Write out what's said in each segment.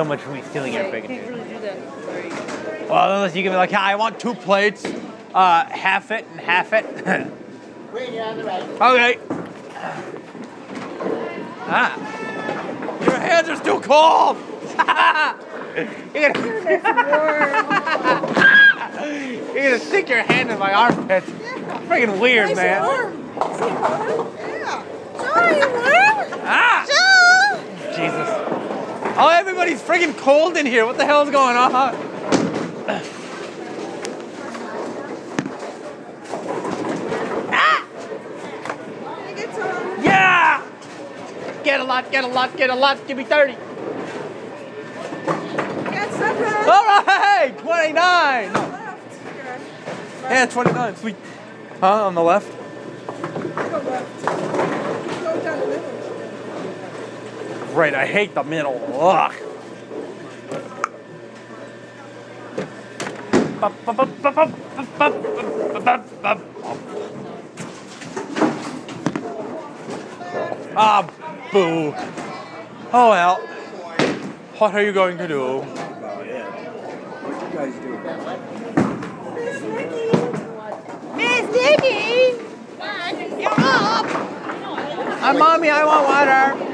so much for me stealing your Yeah, you bacon. can't really do that. Sorry. Well, unless you give me like, I want two plates, uh, half it and half it. Wait, you're on the right. okay. Ah. Your hands are still cold. You're gonna, You're gonna stick your hand in my armpit. Freaking weird, man. Ah! Jesus. Oh, everybody's freaking cold in here. What the hell's going on? Ah! Yeah! Get a lot, get a lot, get a lot. Give me 30. All right, 29. Yeah, 29. Sweet. Huh? On the left? Right, I hate the middle. Ugh. Ah, boo. Oh well. What are you going to do? Miss Nikki! You're up! Hi, mommy. I want water.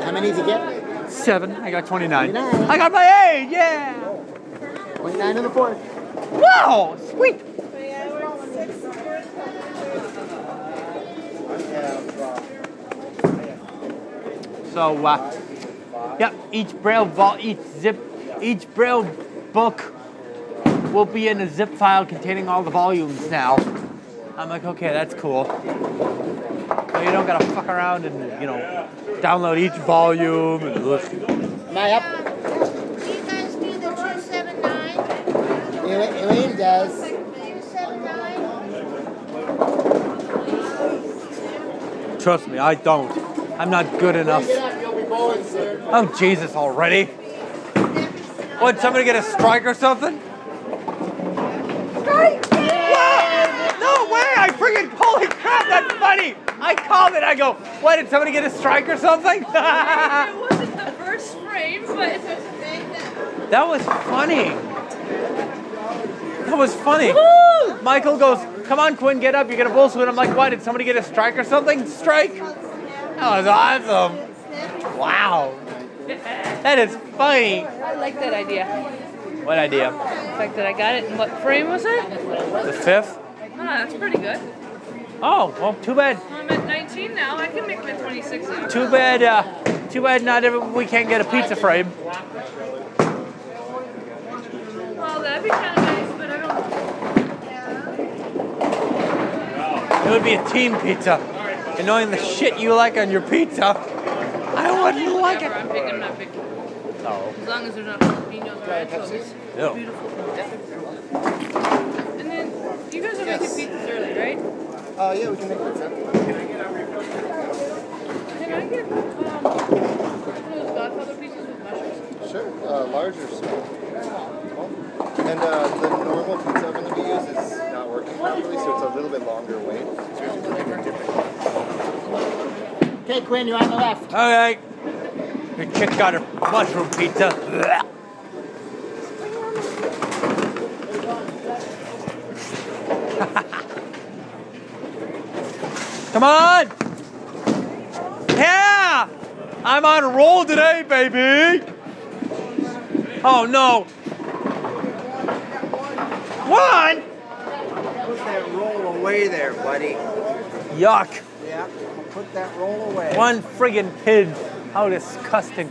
How many did you get? Seven. I got 29. 29. I got my eight. Yeah. 29 in the fourth. Wow. Sweet. So, uh, yeah, each braille vault, each zip, each braille book will be in a zip file containing all the volumes now. I'm like, okay, that's cool. So you don't gotta fuck around and, you know, download each volume and ugh. Am I up? Do you guys do the 279? Elaine Elaine does. 279? Trust me, I don't. I'm not good enough. Get up, you'll be bowling soon. Oh, Jesus, already? What, somebody get a strike or something? Strike! No way! I freaking, holy crap, that's funny! I called it, I go, what, did somebody get a strike or something? It wasn't the first frame, but that was funny. That was funny. Michael goes, come on, Quinn, get up, you're gonna bowl soon. I'm like, what, did somebody get a strike or something? Strike? That was awesome. Wow. That is funny. I like that idea. What idea? The fact that I got it in what frame was it? The fifth? Ah, that's pretty good. Oh, well, too bad. I'm 19 now. I can make my 26 now. Too bad. Uh, too bad. Not every we can't get a pizza frame. Well, that'd be kind of nice, but I don't. Yeah. It would be a team pizza. And knowing the shit you like on your pizza, I wouldn't like Whatever, it. I'm picking, I'm not. No. As long as they're not jalapenos or anchovies. No. Beautiful. And then, you guys are making pizzas early, right? Oh, yeah, we can make pizza. Can I get um, those Godfather pizzas with mushrooms? Sure, uh, large or small. And uh, the normal pizza oven that we use is not working properly, so it's a little bit longer wait. So we have to make it different. Okay, Quinn, you're on the left. Okay. Your chick got her mushroom pizza. Blech. Come on! Yeah! I'm on a roll today, baby! Oh no! One! Put that roll away there, buddy. Yuck! Yeah, put that roll away. One friggin' kid. How disgusting.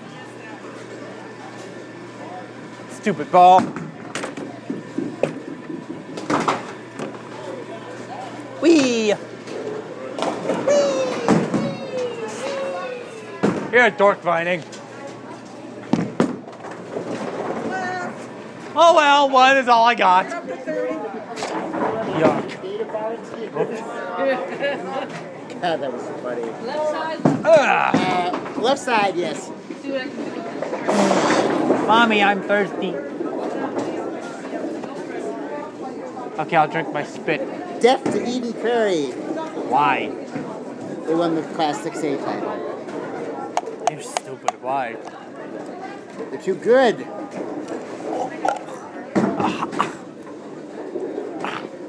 Stupid ball. A dork vining. Oh well, one is all I got. Yuck. God, that was funny. Left side. Uh, left side, yes. See what I can do. Mommy, I'm thirsty. Okay, I'll drink my spit. Death to Eden Prairie. Why? They won the Class 6A title. Why? They're too good.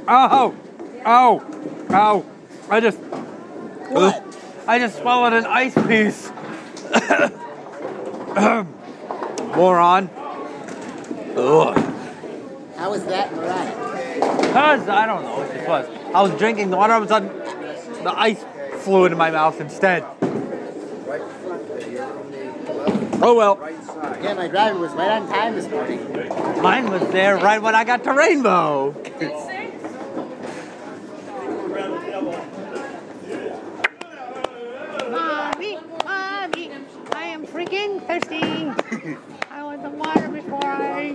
Oh, oh, oh! I just, What? I just swallowed an ice piece. Moron. Ugh. How was that neurotic? Cause I don't know what this was. I was drinking the water, all of a sudden the ice flew into my mouth instead. Right front there, you're on the left, Oh well. Yeah, my driver was right on time this morning. Mine was there right when I got to Rainbow. Mommy, mommy, I am freaking thirsty. I want some water before I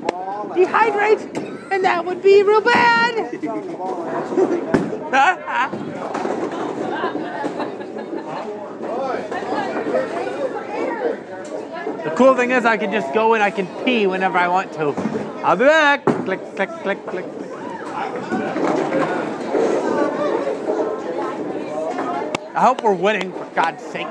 dehydrate, and that would be real bad. The cool thing is I can just go and I can pee whenever I want to. I'll be back. Click, click, click, click. click. I hope we're winning, for God's sake.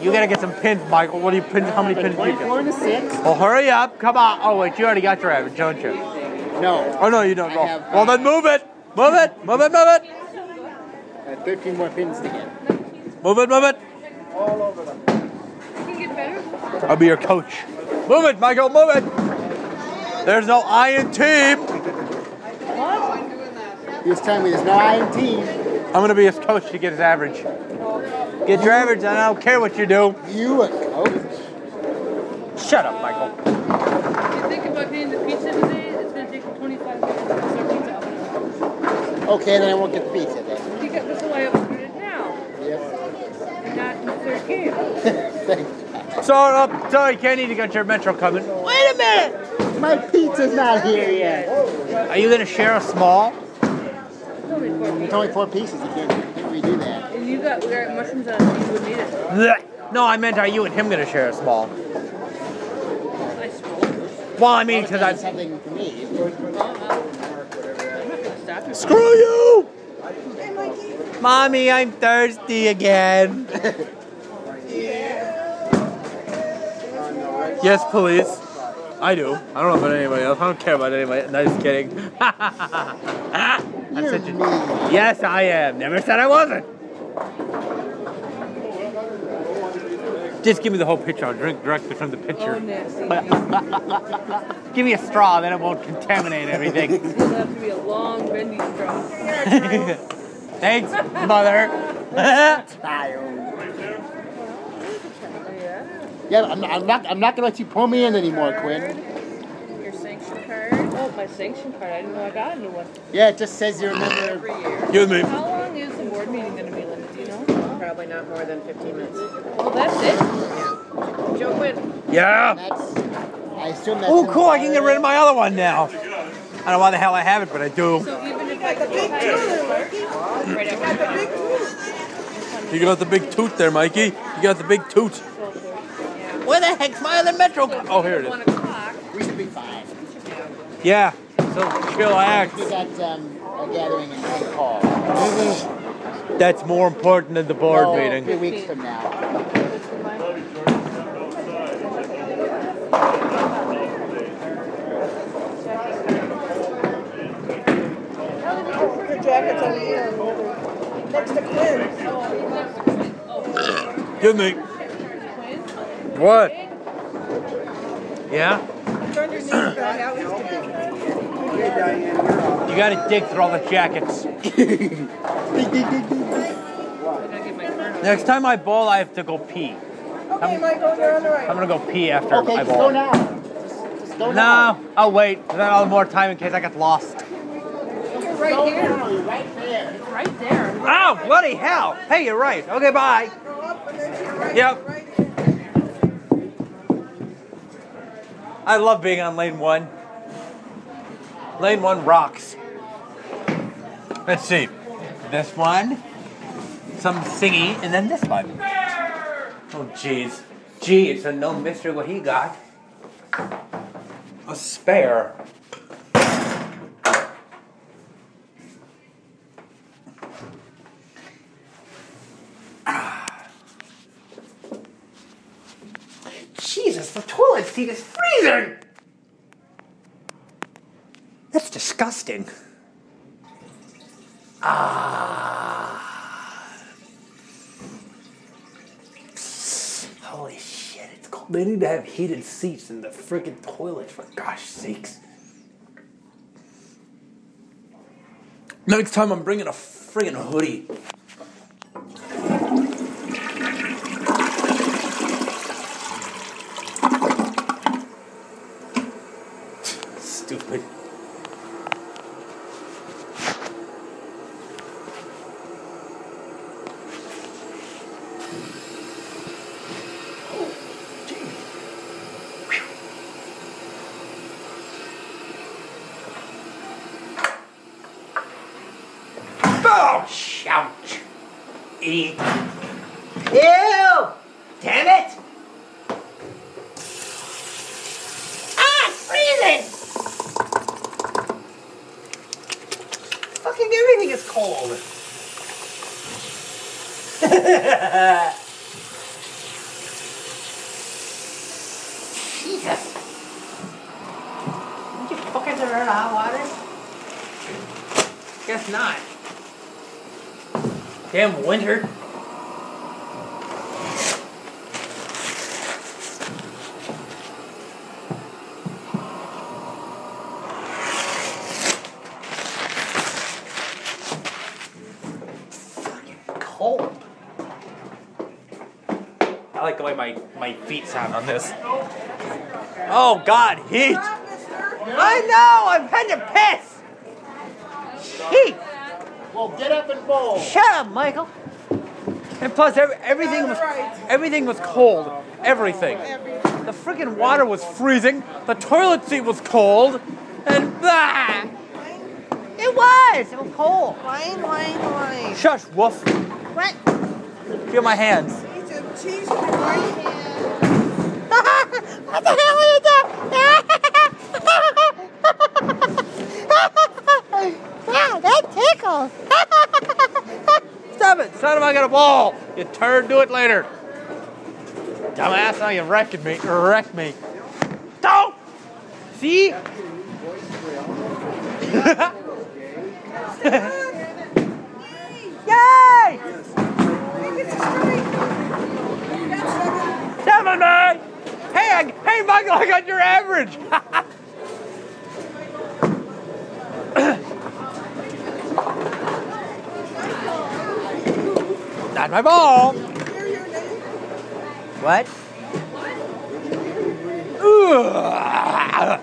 You gotta get some pins, Michael. What do you pin? How many pins do you 24 get? to 6? Well, hurry up. Come on. Oh, wait, you already got your average, don't you? No. Oh, no, you don't. Oh. have, Well, then uh, move it. Move it. Move it. Move it. I have 13 more pins to get. Move it. Move it. All over them. You can get better. I'll be your coach. Move it, Michael. Move it. There's no I in team. He was telling me there's no I in team. I'm gonna be his coach to get his average. Get your average, and I don't care what you do. You a coach? Shut up, Michael. If you think about getting the pizza today, it's gonna take 25 minutes to get pizza oven. Okay, then I won't get the pizza then. You got that's why I'm doing it now, Yes. not in the third game. Thanks. So, uh, sorry, Kenny, you got your metro coming. Wait a minute! My pizza's not here yet. Are you gonna share a small? It's only four pieces. only. You can't, can't redo that. And you got we got mushrooms on it. You would need it. Blech. No, I meant are you and him gonna share a small? I suppose. Well, I mean, because That's I. something for me. I'm not gonna stop you. Screw you! Mommy, I'm thirsty again. yes, please. I do. I don't know about anybody else. I don't care about anybody. No, just kidding. I'm such a- Yes, I am. Never said I wasn't. Just give me the whole pitcher. I'll drink directly from the Oh, pitcher. give me a straw, then it won't contaminate everything. It'll have to be a long bendy straw. Thanks, mother. Child. Yeah. Yeah, I'm, I'm not. I'm not gonna let you pull me in anymore, Quinn. Your sanction card. Oh, my sanction card. I didn't know I got a new one. Yeah, it just says you're a member. Every year. Give me. How long is the board meeting going to be, Linda? Do you know? Probably not more than 15 minutes. Well, that's it. Yeah. Joe Quinn. Yeah. That's. I assume that's. Oh, in cool. I can get rid of my. my other one now. I don't know why the hell I have it, but I do. So even if I go right after You got the big toot there, Mikey. You got the big toot. Where the heck's my other Metro? Oh, here it is. o'clock. We should be fine. Yeah. So chillax. We got um, a gathering in St. Paul. That's more important than the board No, meeting. Three weeks from now. Your jacket's over here. Next to Quinn's. Give me. What? Yeah? Turn your knees back out. Okay, Diane, you're up. You gotta dig through all the jackets. I gotta get my turn on. Next time I bowl, I have to go pee. Okay, Michael, you're on the right. I'm gonna go pee after Okay, I just go bowl. now. Just, just go now. No, I'll wait. Then I'll have more time in case I get lost. You're right Go here. now. You're right there. It's right there. Oh, bloody hell. Hey, you're right. Okay, bye. Go up and then to your right. Yep. I love being on lane one. Lane one rocks. Let's see. This one, some singy, and then this one. Oh, jeez. Gee, it's a no mystery what he got. A spare. Jesus, the toilet seat is freezing. That's disgusting. Ah. Holy shit, it's cold. They need to have heated seats in the friggin' toilet, for gosh sakes. Next time I'm bringing a friggin' hoodie. Stupid. Oh, shout. Eat. Ew! Damn it! Ah, it's freezing! Fucking everything is cold. Jesus. Did you cook it in hot water? Guess not. Damn winter. Fucking cold. I like the way my, my feet sound on this. Oh god, heat! I know! I'm had to piss! Heat! Well, get up and bowl. Shut up, Michael. And plus, every, everything was everything was cold. Everything. The freaking water was freezing. The toilet seat was cold, and ah, it was. It was cold. Wine, wine, wine. Shush, Wolf. What? Feel my hands. Are you doing? wow, that tickles. Stop it! Son of I got a ball. You turd. Do it later. Dumbass! Now you wrecked me. Wrecked me. Don't. See? Yay! Seven, man! Hey, I, hey, Michael, got your average. Not my ball. What? Ugh.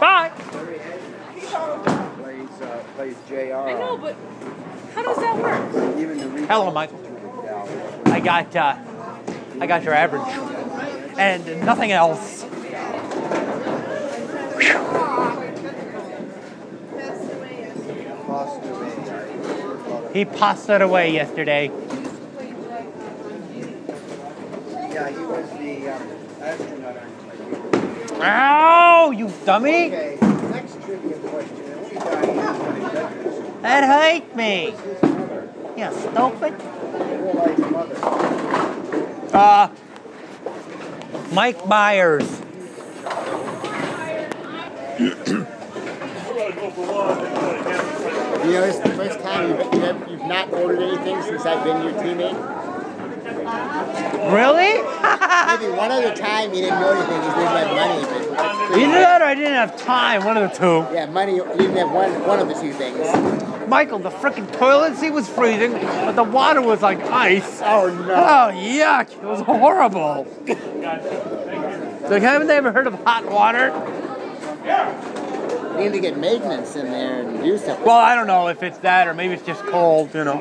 Bye. Plays, uh, plays JR. I know, but how does that work? Even the region- Hello, Michael. I got uh, I got your average, and nothing else. He passed it away yesterday. Yeah, he was the um, astronaut on Ow, you dummy! Okay, next trivia question. That hurt me. You stupid. Uh, Mike Myers. You know, it's the first time you've, you've not ordered anything since I've been your teammate. Really? Maybe one other time you didn't know anything, you didn't have money. But that's Either that or I didn't have time. One of the two. Yeah, money. You didn't have one one of the two things. Michael, the freaking toilet seat was freezing, but the water was like ice. Oh no. Oh, yuck. It was horrible. Like, haven't they ever heard of hot water? You need to get maintenance in there and do something. Well, I don't know if it's that or maybe it's just cold, you know.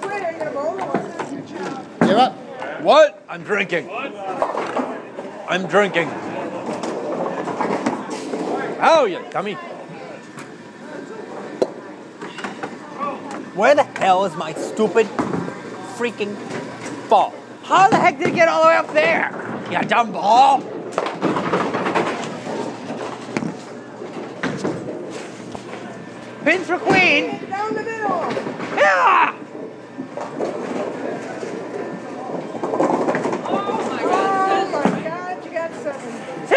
Quit, are you gonna bowl or what? Give up. What? I'm drinking. I'm drinking. Oh, you dummy. Where the hell is my stupid freaking ball? How the heck did it get all the way up there? You dumb ball. Pins for queen. Down the middle. Yeah!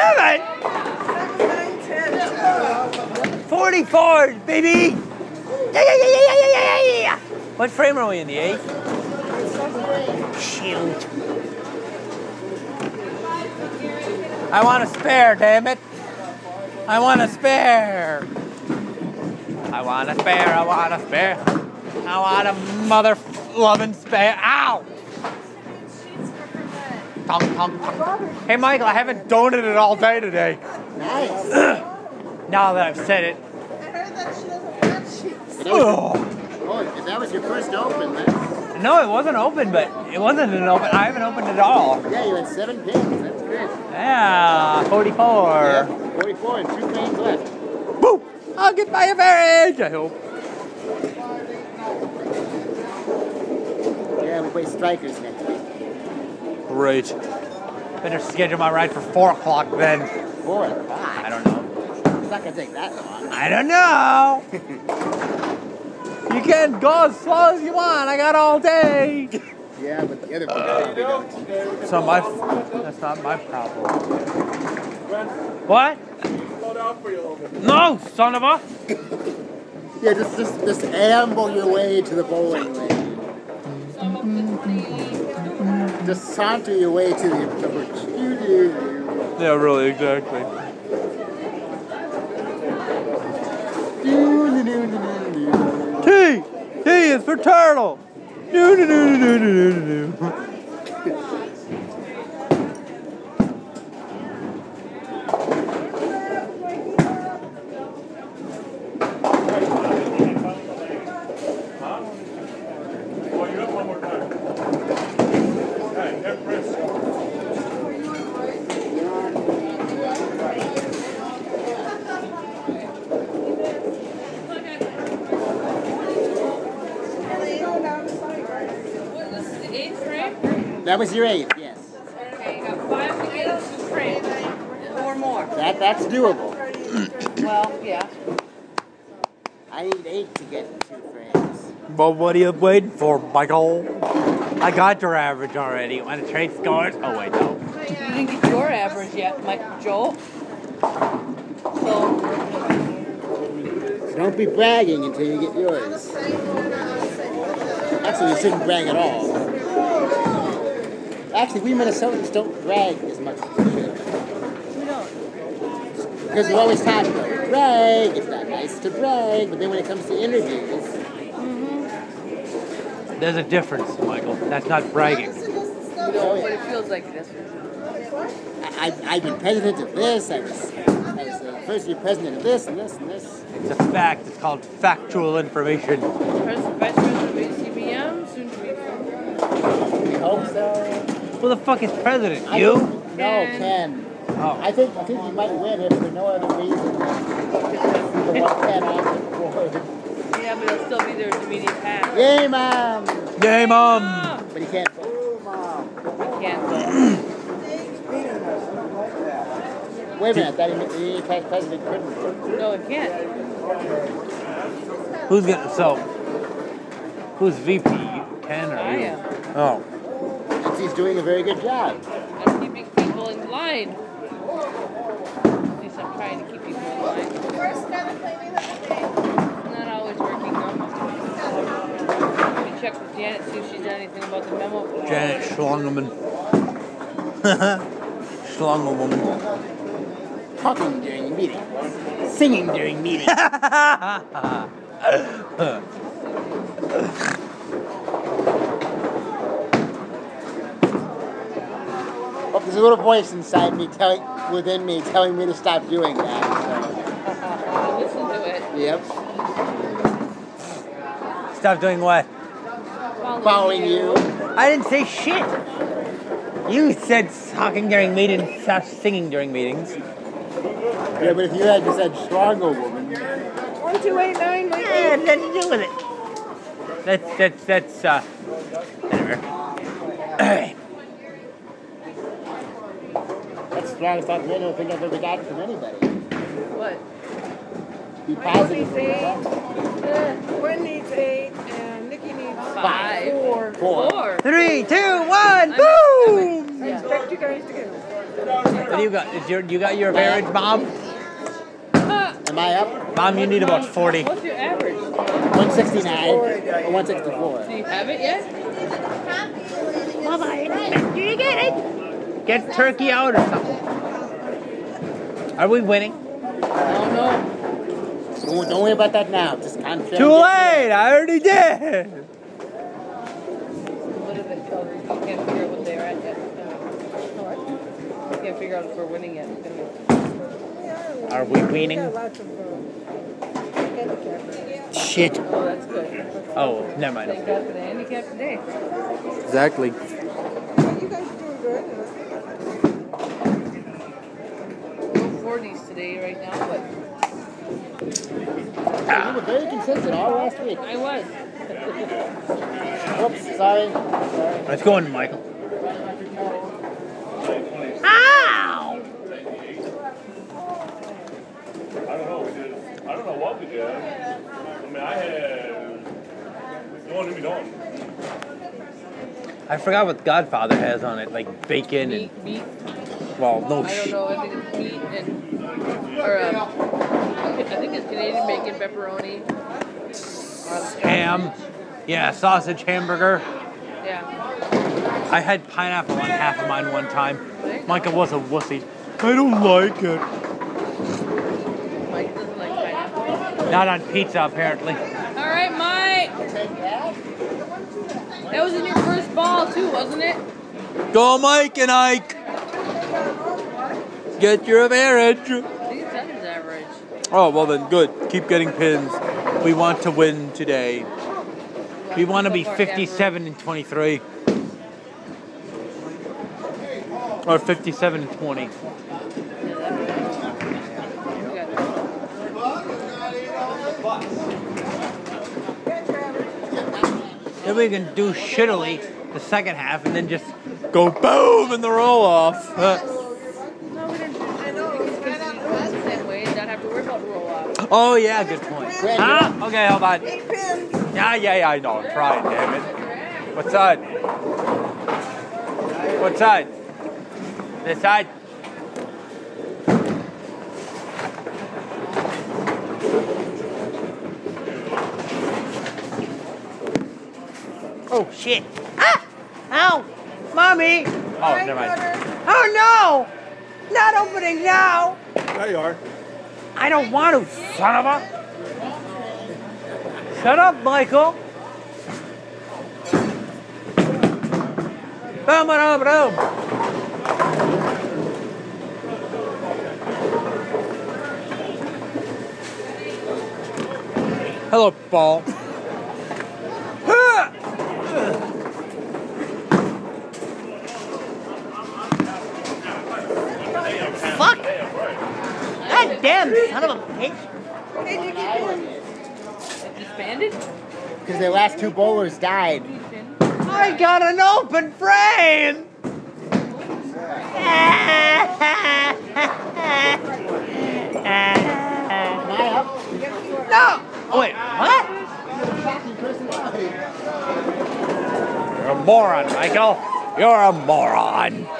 seven. Forty-four, baby. Yeah, yeah, yeah, yeah, yeah, yeah, yeah. What frame are we in? The eight. Shoot. I want a spare, damn it. I want a spare. I want a spare. I want a spare. I want a mother loving spare. Ow! Tongue, tongue, tongue. Hey, Michael, I haven't donated all day today. Nice. Now that I've said it. I heard that she doesn't want sheets. But that was, oh, if that was your first open, then No, it wasn't open, but it wasn't an open. I haven't opened it all. yeah, you had seven pins. That's good. Yeah, 44. Yeah, 44 and two frames left. Boop! I'll get my average, I hope. Yeah, we play strikers next week. Great. Better schedule my ride for 4 o'clock then. Four o'clock. I don't know. It's not gonna take that long. I don't know. you can go as slow as you want. I got all day. Yeah, but the other uh, people probably don't. So my, that's not my problem. What? No, son of a. Yeah, just just just amble your way to the bowling lane. Just saunter your way to the approach. Yeah, really, exactly. T! T is for turtle! Do do do do do do do. What, this is the eighth frame? That was your eighth, yes. Okay, you got five to get, two frames. Or more. That that's doable. Well, yeah. I need eight to get two frames. Well, what are you waiting for, Michael? I got your average already. Want to trade scores? Oh, wait, no. You didn't get your average yet, Mike Joel. So, Don't be bragging until you get yours. Actually, you shouldn't brag at all. Actually, we Minnesotans don't brag as much as we should. we don't. Because we always talk about brag, it's not nice to brag, but then when it comes to interviews, mm-hmm. There's a difference, Michael. That's not bragging. We don't, but it feels like it is. I, I, I've been president of this, I was, I was the first year president of this and this and this. It's a fact. It's called factual information. Pres- Vice President of ACBM, soon to be. We hope so. Who the fuck is president? I You? think- No, Ken. Oh. I think I think you might win if for no other reason than the one Ken on the board. Yeah, but he'll still be there to meet his hat. Yay, mom! Yay, mom! But he can't vote. I can't. Wait a minute, I thought he, he past president couldn't vote. No, he can't. Who's gonna? So, who's VP? Ken or I you? am. Oh, Since he's doing a very good job. I'm keeping people in line. At least I'm trying to keep people in line. First guy claiming of the day. Not always working though. Let me check with Janet, see if she's done anything about the memo. Janet Schlungerman. Schlungerwoman. Talking during meeting. Singing during meeting. there's a little voice inside me telling, within me, telling me to stop doing that. I'll listen to it. Yep. Stop doing what? Following you. I didn't say shit. You said talking during meetings, stop singing during meetings. Yeah, but if you had just said stronger woman, One, two, eight, nine, Michael. Yeah, nothing to do with it. That's that's that's uh. Whatever. that's the strongest I think I've ever gotten from anybody. What? Be positive. needs eight. Gwen needs eight. And Nikki needs Five. four. Four. Four. Three, two, one, boom! I expect you guys to go. What do you got? Is your you got your marriage, mom? Ah, Am I up? Mom, you need about 40. What's your average? 169 or 164. Do you have it yet? Mama, I expect you to get it. Get turkey out or something. Are we winning? I don't know. Don't, don't worry about that now. Just concentrate. Too late. I already did. What is it called? You can't figure out they're at yet. What? You can't figure out if we're winning yet. It's gonna be- Are we winning? Got lots of handicappers. getting- Shit. Oh, that's good. Oh, never mind. Thank God for the handicap today. Exactly. You guys are doing good. Today, right now, but You were very consistent all last week. I was. Whoops, sorry. Sorry. Let's go in, Michael. Ow! I don't know. We did. I don't know what we did. I mean, I had. Don't let me know. I forgot what Godfather has on it, like bacon and Meat, meat. well, no I don't shit. know. I think it's meat and or um, I think it's Canadian bacon, pepperoni. ham. Yeah, sausage hamburger. Yeah. I had pineapple on half of mine one time. Michael was a wussy. I don't like it. Mike doesn't like pineapple. Not on pizza, apparently. All right, Mike. That was in your first ball too, wasn't it? Go, Mike and Ike. Get your marriage. I think it's on his average. Oh, well then, good. Keep getting pins. We want to win today. We want to be 57 and 23. Or 57 and 20. Then we can do shittily the second half and then just go boom in the roll off. Uh, No, we didn't. I know. Because the same way, and not have to worry about roll off. Oh, yeah, good point. Huh? Okay, hold on. Yeah, yeah, yeah, I know. I'm trying, damn it. What side? What side? This side? Oh, shit. Ah! Ow! Mommy! Oh, never mind. Oh no! Not opening now! There you are. I don't want to, son of a. Shut up, Michael. Boom, boom, boom. Hello, ball. Fuck! God damn son of a bitch! It disbanded? Because their last two bowlers died. I got an open frame! Am I up? No! Oh, wait, what? You're a moron, Michael. You're a moron.